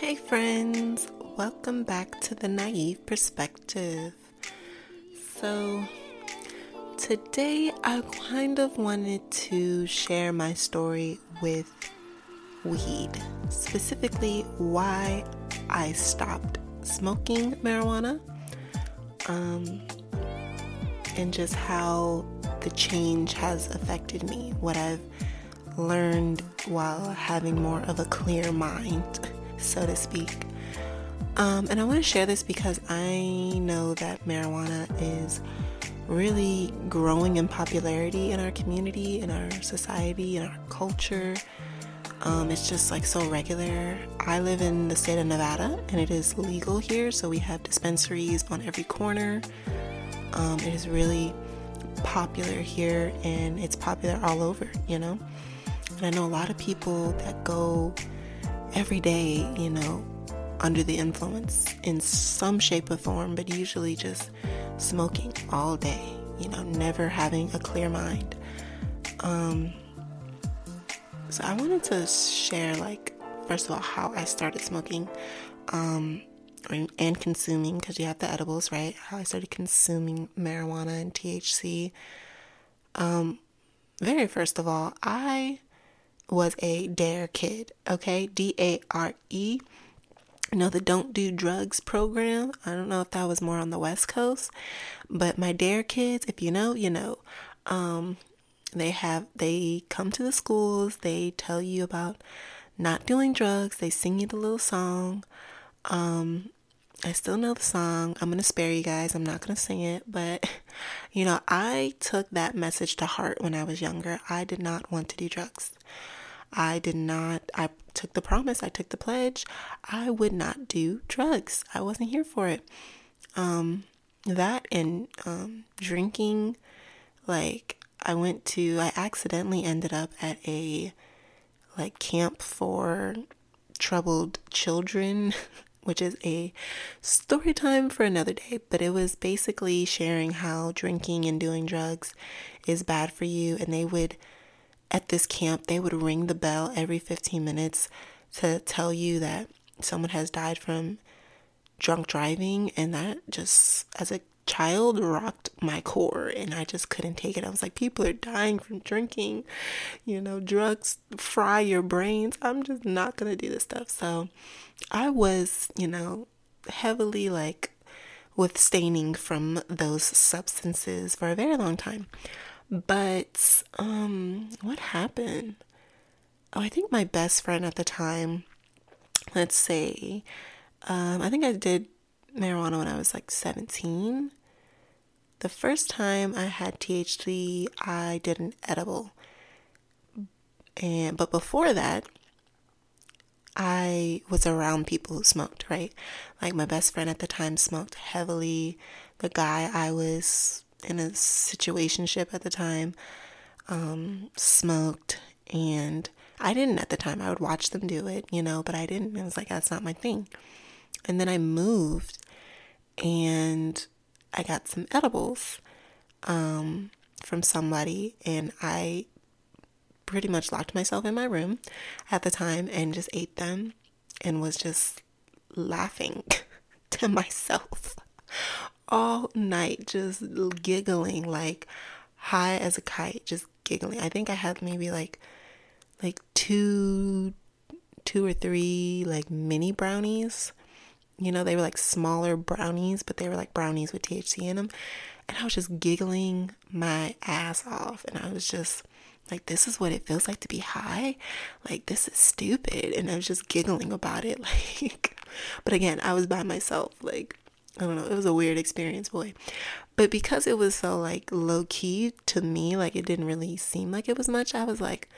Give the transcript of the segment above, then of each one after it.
Hey, friends, welcome back to the Naive Perspective. So, today I kind of wanted to share my story with weed, specifically why I stopped smoking marijuana, um, and just how the change has affected me, what I've learned while having more of a clear mind, so to speak. Um, and I want to share this because I know that marijuana is really growing in popularity in our community, in our society, in our culture. Um, it's just like so regular. I live in the state of Nevada and it is legal here, so we have dispensaries on every corner. Um, it is really popular here and it's popular all over, you know? And I know a lot of people that go every day, you know, under the influence in some shape or form, but usually just smoking all day, you know, never having a clear mind. Um, so I wanted to share, like, first of all, how I started smoking um, and consuming, because you have the edibles, right? How I started consuming marijuana and THC. Um, very first of all, I was a DARE kid, okay? D A R E. Know, the Don't Do Drugs program. I don't know if that was more on the West Coast, but my DARE kids, if you know, you know. Um, they have, they come to the schools, they tell you about not doing drugs, they sing you the little song. Um, I still know the song. I'm to spare you guys. I'm not to sing it, but you know, I took that message to heart when I was younger. I did not want to do drugs. I did not, I took the promise, I took the pledge. I would not do drugs. I wasn't here for it. Um, that and um, drinking, like, I went to, I accidentally ended up at a like camp for troubled children, which is a story time for another day. But it was basically sharing how drinking and doing drugs is bad for you. And they would, at this camp, they would ring the bell every 15 minutes to tell you that someone has died from drunk driving. And that just, as a child rocked my core and I just couldn't take it. I was like, people are dying from drinking, you know, drugs fry your brains. I'm just not gonna do this stuff. So I was, you know, heavily like withstanding from those substances for a very long time. But um what happened? Oh, I think my best friend at the time, let's say, um, I think I did marijuana when I was like 17. The first time I had THC, I did an edible. And but before that, I was around people who smoked, right? Like my best friend at the time smoked heavily. The guy I was in a situationship at the time um, smoked, and I didn't at the time. I would watch them do it, you know, but I didn't. I was like, that's not my thing. And then I moved, and I got some edibles um, from somebody, and I pretty much locked myself in my room at the time and just ate them and was just laughing to myself all night, just giggling like high as a kite, just giggling. I think I had maybe like like two two or three like mini brownies you know, they were like smaller brownies, but they were like brownies with THC in them. And I was just giggling my ass off. And I was just like, this is what it feels like to be high. Like, this is stupid. And I was just giggling about it. Like, but again, I was by myself. Like, I don't know. It was a weird experience, boy. But because it was so like low key to me, like it didn't really seem like it was much, I was like,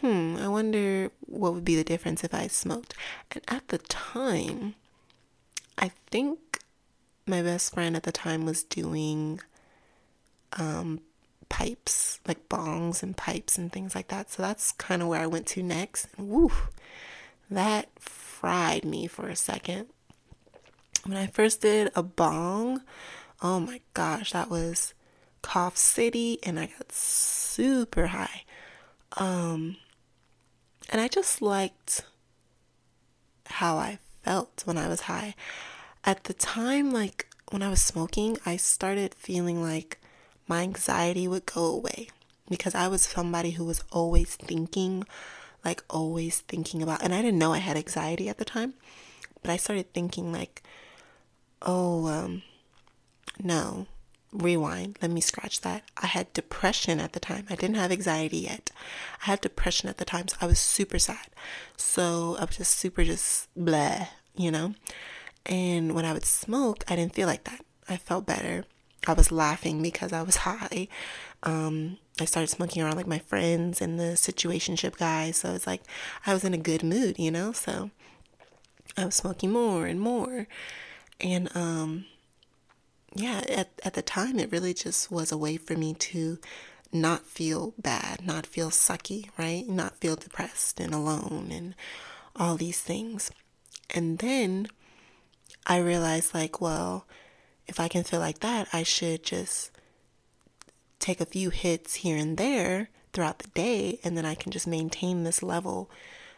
hmm, I wonder what would be the difference if I smoked. And at the time, I think my best friend at the time was doing um, pipes, like bongs and pipes and things like that. So that's kind of where I went to next. And woo, that fried me for a second. When I first did a bong, oh my gosh, that was Cough City, and I got super high. Um, and I just liked how I felt when I was high. At the time, like when I was smoking, I started feeling like my anxiety would go away because I was somebody who was always thinking, like always thinking about, and I didn't know I had anxiety at the time, but I started thinking like, oh, um, no, rewind, let me scratch that. I had depression at the time. I didn't have anxiety yet. I had depression at the time, so I was super sad. So I was just super just blah, you know? And when I would smoke, I didn't feel like that. I felt better. I was laughing because I was high. Um, I started smoking around like my friends and the situationship guys. So it's like I was in a good mood, you know? So I was smoking more and more. And um yeah, at, at the time, it really just was a way for me to not feel bad, not feel sucky, right? Not feel depressed and alone and all these things. And then I realized, like, well, if I can feel like that, I should just take a few hits here and there throughout the day, and then I can just maintain this level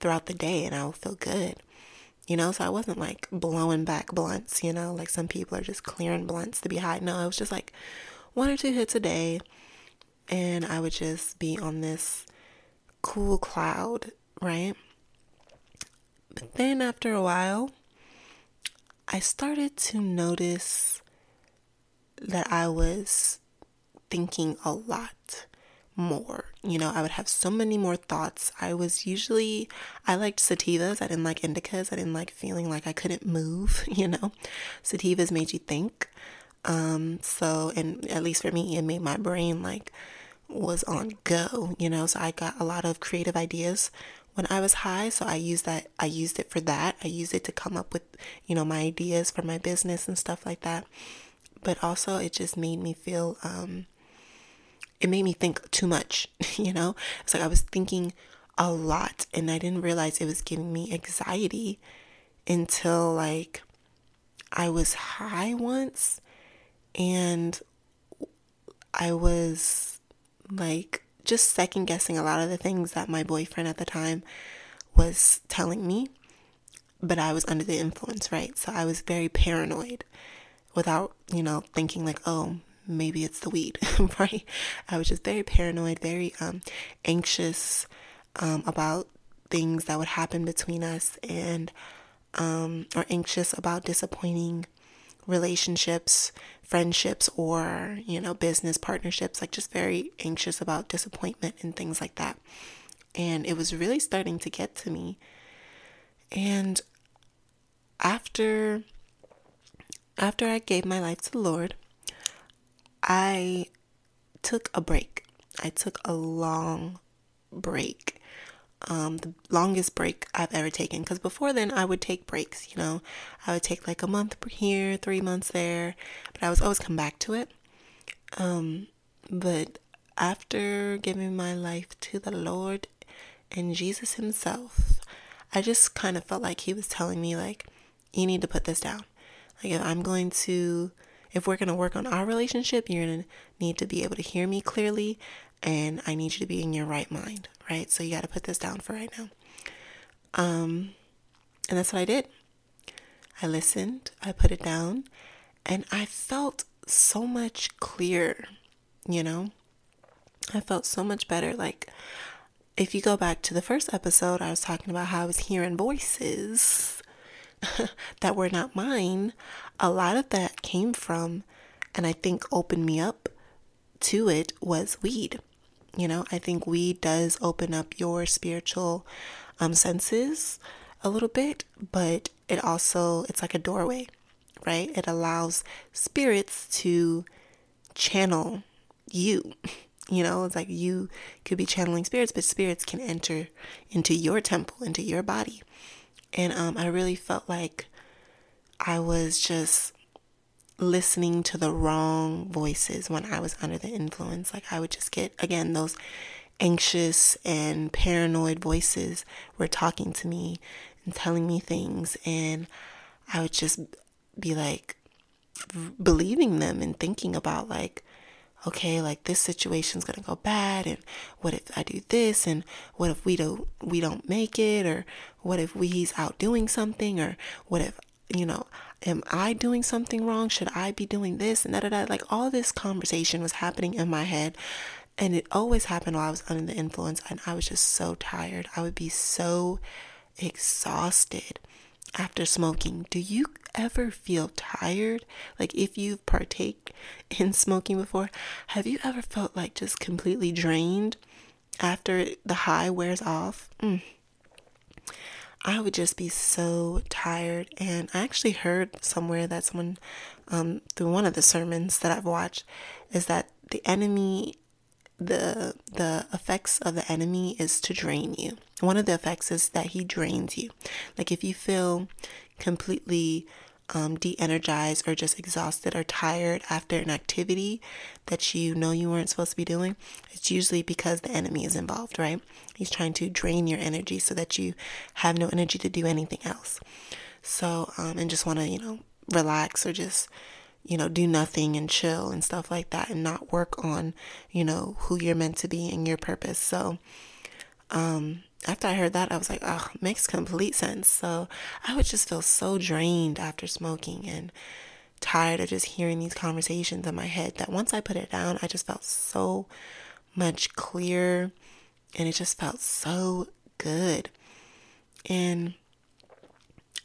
throughout the day and I'll feel good you know so i wasn't like blowing back blunts you know like some people are just clearing blunts to be high. No it was just like one or two hits a day and i would just be on this cool cloud right? But then after a while i started to notice that i was thinking a lot more. You know, I would have so many more thoughts. I was usually, I liked sativas. I didn't like indicas. I didn't like feeling like I couldn't move, you know. Sativas made you think. Um, so, and at least for me, it made my brain like was on go, you know. So I got a lot of creative ideas when I was high. So I used that, I used it for that. I used it to come up with, you know, my ideas for my business and stuff like that. But also, it just made me feel, um, it made me think too much, you know? It's like I was thinking a lot and I didn't realize it was giving me anxiety until like I was high once and I was like just second guessing a lot of the things that my boyfriend at the time was telling me, but I was under the influence, right? So I was very paranoid without, you know, thinking like, oh, maybe it's the weed, right? I was just very paranoid, very um, anxious um, about things that would happen between us, and um, or anxious about disappointing relationships, friendships, or you know, business partnerships. Like just very anxious about disappointment and things like that. And it was really starting to get to me. And after after I gave my life to the Lord, I took a break. I took a long break. Um, the longest break I've ever taken. Because before then, I would take breaks, you know. I would take like a month here, three months there, but I was always come back to it. Um, but after giving my life to the Lord and Jesus Himself, I just kind of felt like He was telling me, like, you need to put this down. Like, if I'm going to if we're going to work on our relationship, you're going to need to be able to hear me clearly and I need you to be in your right mind, right? So you got to put this down for right now. Um and that's what I did. I listened, I put it down, and I felt so much clearer, you know? I felt so much better like if you go back to the first episode, I was talking about how I was hearing voices that were not mine, a lot of that came from, and I think opened me up to it, was weed. You know, I think weed does open up your spiritual um, senses a little bit, but it also, it's like a doorway, right? It allows spirits to channel you. You know, it's like you could be channeling spirits, but spirits can enter into your temple, into your body. And um, I really felt like I was just listening to the wrong voices when I was under the influence. Like I would just get, again, those anxious and paranoid voices were talking to me and telling me things. And I would just be like believing them and thinking about, like, okay, like this situation's gonna go bad, and what if I do this, and what if we don't we don't make it, or what if we, he's out doing something, or what if you know, am I doing something wrong? Should I be doing this and da da da? Like all this conversation was happening in my head, and it always happened while I was under the influence, and I was just so tired. I would be so exhausted after smoking. Do you ever feel tired? Like if you've partake in smoking before, have you ever felt like just completely drained after the high wears off? Mm. I would just be so tired. And I actually heard somewhere that someone, um, through one of the sermons that I've watched, is that the enemy the the effects of the enemy is to drain you. One of the effects is that he drains you. Like if you feel completely um, de-energized or just exhausted or tired after an activity that you know you weren't supposed to be doing, it's usually because the enemy is involved, right? He's trying to drain your energy so that you have no energy to do anything else. So, um, and just want to, you know, relax or just you know, do nothing and chill and stuff like that and not work on, you know, who you're meant to be and your purpose. So, um, after I heard that, I was like, oh, makes complete sense. So I would just feel so drained after smoking and tired of just hearing these conversations in my head that once I put it down, I just felt so much clearer and it just felt so good. And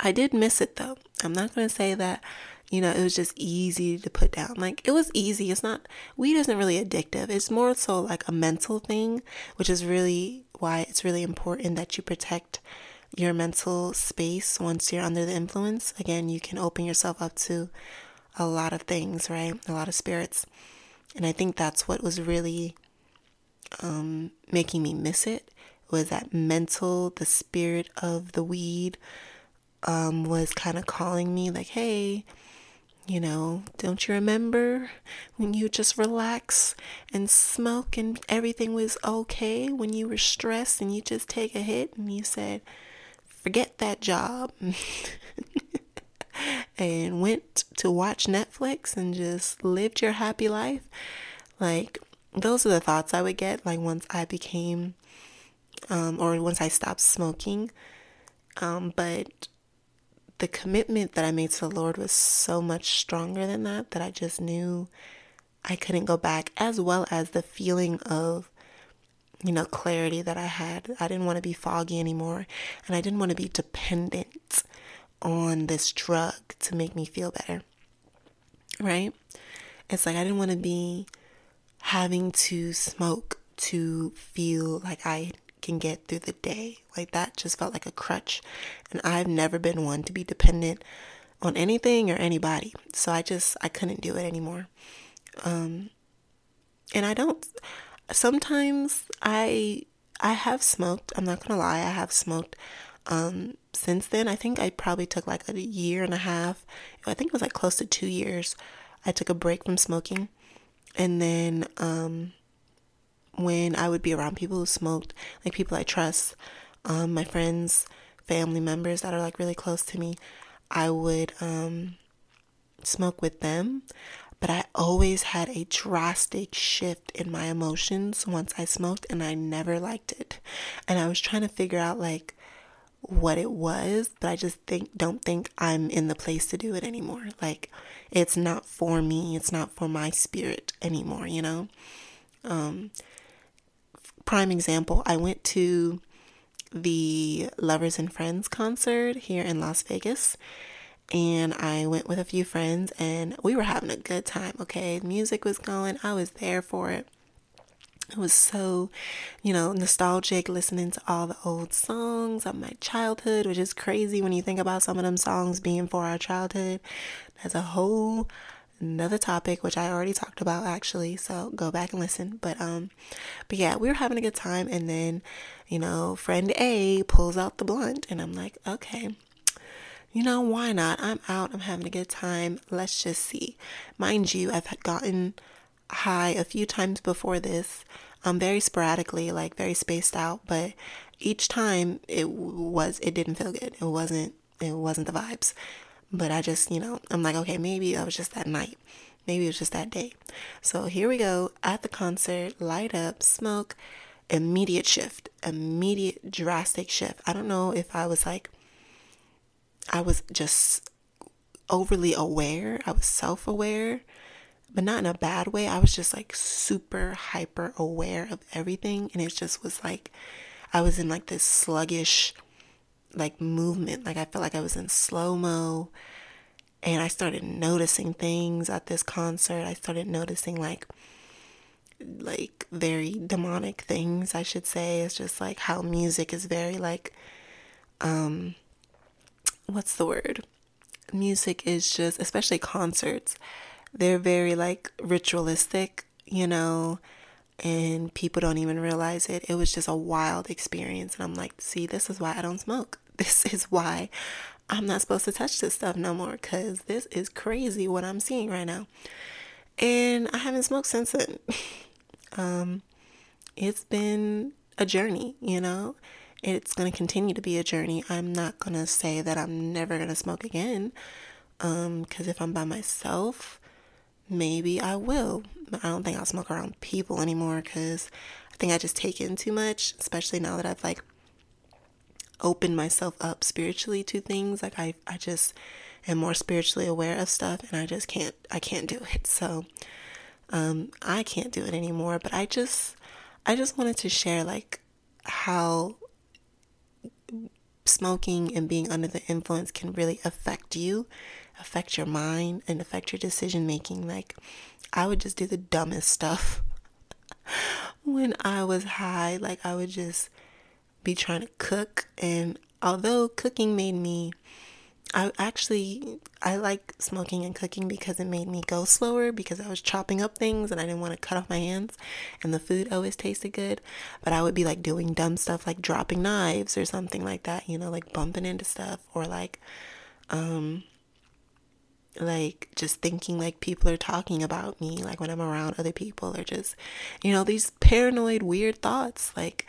I did miss it though. I'm not going to say that you know, it was just easy to put down. Like it was easy. It's not weed isn't really addictive. It's more so like a mental thing, which is really why it's really important that you protect your mental space once you're under the influence. Again, you can open yourself up to a lot of things, right? A lot of spirits. And I think that's what was really um, making me miss it was that mental, the spirit of the weed um, was kind of calling me like, hey, you know, don't you remember when you just relax and smoke and everything was okay when you were stressed and you just take a hit and you said, forget that job and went to watch Netflix and just lived your happy life? Like, those are the thoughts I would get, like, once I became, um, or once I stopped smoking. Um, but the commitment that I made to the Lord was so much stronger than that that I just knew I couldn't go back, as well as the feeling of, you know, clarity that I had. I didn't want to be foggy anymore, and I didn't want to be dependent on this drug to make me feel better. Right? It's like I didn't want to be having to smoke to feel like I can get through the day. Like that just felt like a crutch. And I've never been one to be dependent on anything or anybody. So I just I couldn't do it anymore. Um and I don't sometimes I I have smoked. I'm not to lie. I have smoked um since then. I think I probably took like a year and a half. I think it was like close to 2 years. I took a break from smoking. And then um when I would be around people who smoked, like people I trust, um, my friends, family members that are like really close to me, I would um, smoke with them. But I always had a drastic shift in my emotions once I smoked, and I never liked it. And I was trying to figure out like what it was, but I just think don't think I'm in the place to do it anymore. Like it's not for me, it's not for my spirit anymore, you know? Um prime example, I went to the Lovers and Friends concert here in Las Vegas. And I went with a few friends and we were having a good time, okay? Music was going, I was there for it. It was so, you know, nostalgic listening to all the old songs of my childhood, which is crazy when you think about some of them songs being for our childhood. That's a whole another topic which I already talked about actually, so go back and listen. But um but yeah, we were having a good time and then, you know, friend A pulls out the blunt and I'm like, "Okay. You know, why not? I'm out. I'm having a good time. Let's just see." Mind you, I've gotten high a few times before this. Um very sporadically, like very spaced out, but each time it was it didn't feel good. It wasn't it wasn't the vibes. But I just, you know, I'm like, okay, maybe that was just that night. Maybe it was just that day. So here we go at the concert, light up, smoke, immediate shift, immediate drastic shift. I don't know if I was like, I was just overly aware, I was self aware, but not in a bad way. I was just like super hyper aware of everything. And it just was like, I was in like this sluggish, like movement. Like I felt like I was in slow mo. And I started noticing things at this concert. I started noticing like, like very demonic things, I should say. It's just like how music is very like, um, what's the word? Music is just, especially concerts, they're very like ritualistic, you know, and people don't even realize it. It was just a wild experience. And I'm like, see, this is why I don't smoke. This is why I'm not supposed to touch this stuff no more because this is crazy what I'm seeing right now. And I haven't smoked since then. um, it's been a journey, you know? It's going to continue to be a journey. I'm not going to say that I'm never going to smoke again. Um, cuz if I'm by myself, maybe I will. I don't think I'll smoke around people anymore cuz I think I just take in too much, especially now that I've like opened myself up spiritually to things. Like I I just am more spiritually aware of stuff and I just can't I can't do it. So um I can't do it anymore, but I just I just wanted to share like how smoking and being under the influence can really affect you, affect your mind, and affect your decision making. Like, I would just do the dumbest stuff when I was high. Like, I would just be trying to cook, and although cooking made me I actually I like smoking and cooking because it made me go slower because I was chopping up things and I didn't want to cut off my hands and the food always tasted good. But I would be like doing dumb stuff like dropping knives or something like that, you know, like bumping into stuff or like um like just thinking like people are talking about me like when I'm around other people or just you know these paranoid weird thoughts like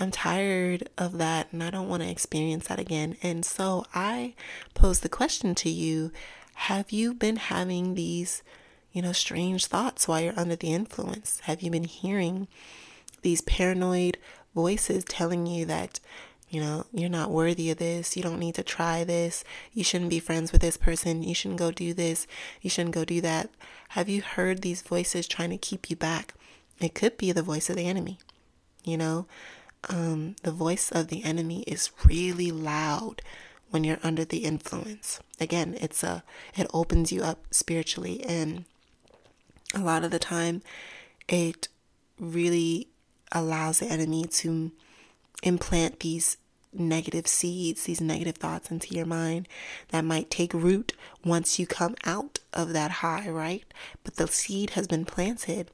I'm tired of that and I don't want to experience that again. And so I pose the question to you Have you been having these, you know, strange thoughts while you're under the influence? Have you been hearing these paranoid voices telling you that, you know, you're not worthy of this, you don't need to try this, you shouldn't be friends with this person, you shouldn't go do this, you shouldn't go do that? Have you heard these voices trying to keep you back? It could be the voice of the enemy, you know? Um, the voice of the enemy is really loud when you're under the influence. Again, it's a it opens you up spiritually and a lot of the time it really allows the enemy to implant these negative seeds, these negative thoughts into your mind that might take root once you come out of that high, right? But the seed has been planted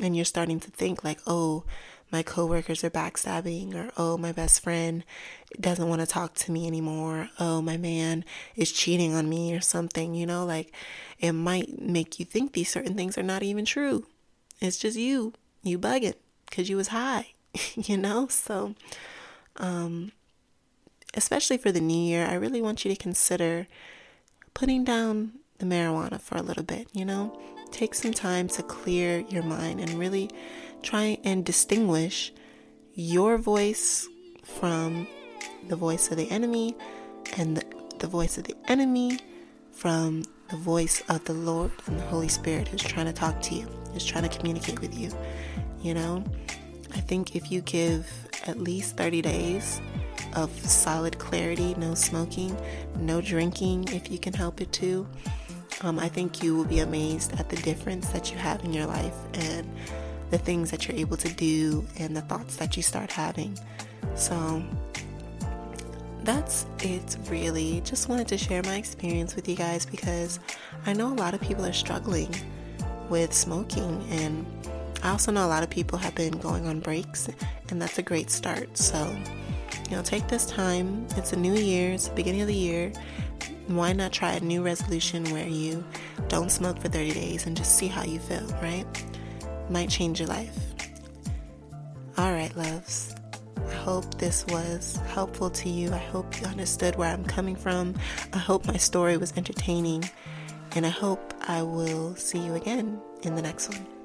and you're starting to think like, "Oh, my coworkers are backstabbing or oh my best friend doesn't want to talk to me anymore. Oh my man is cheating on me or something you know? Like it might make you think these certain things are not even true. It's just you. You bugging because you was high you know? So um especially for the new year i really want you to consider putting down the marijuana for a little bit you know? Take some time to clear your mind and really try and distinguish your voice from the voice of the enemy and the, the voice of the enemy from the voice of the Lord and the Holy Spirit who's trying to talk to you, who's trying to communicate with you. You know, I think if you give at least 30 days of solid clarity, no smoking, no drinking if you can help it too, um, I think you will be amazed at the difference that you have in your life and the things that you're able to do and the thoughts that you start having. So that's it, really. Just wanted to share my experience with you guys because I know a lot of people are struggling with smoking, and I also know a lot of people have been going on breaks, and that's a great start. So, you know, take this time. It's a new year, it's the beginning of the year. Why not try a new resolution where you don't smoke for 30 days and just see how you feel, right? Might change your life. All right, loves. I hope this was helpful to you. I hope you understood where I'm coming from. I hope my story was entertaining. And I hope I will see you again in the next one.